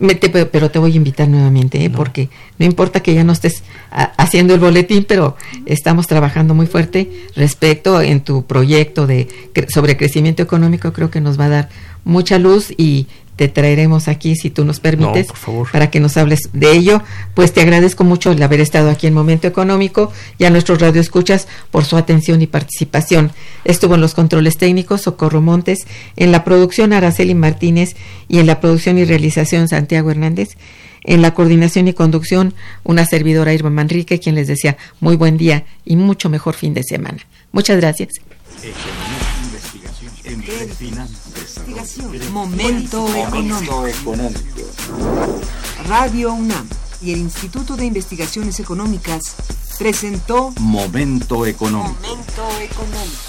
Me te, pero te voy a invitar nuevamente, ¿eh? no. porque no importa que ya no estés a, haciendo el boletín, pero estamos trabajando muy fuerte respecto en tu proyecto de sobre crecimiento económico. Creo que nos va a dar mucha luz y te traeremos aquí si tú nos permites no, para que nos hables de ello. Pues te agradezco mucho el haber estado aquí en Momento Económico y a nuestros radioescuchas por su atención y participación. Estuvo en los controles técnicos Socorro Montes, en la producción Araceli Martínez y en la producción y realización Santiago Hernández. En la coordinación y conducción, una servidora Irma Manrique, quien les decía muy buen día y mucho mejor fin de semana. Muchas gracias. Momento económico. Radio UNAM y el Instituto de Investigaciones Económicas presentó Momento económico. Momento económico.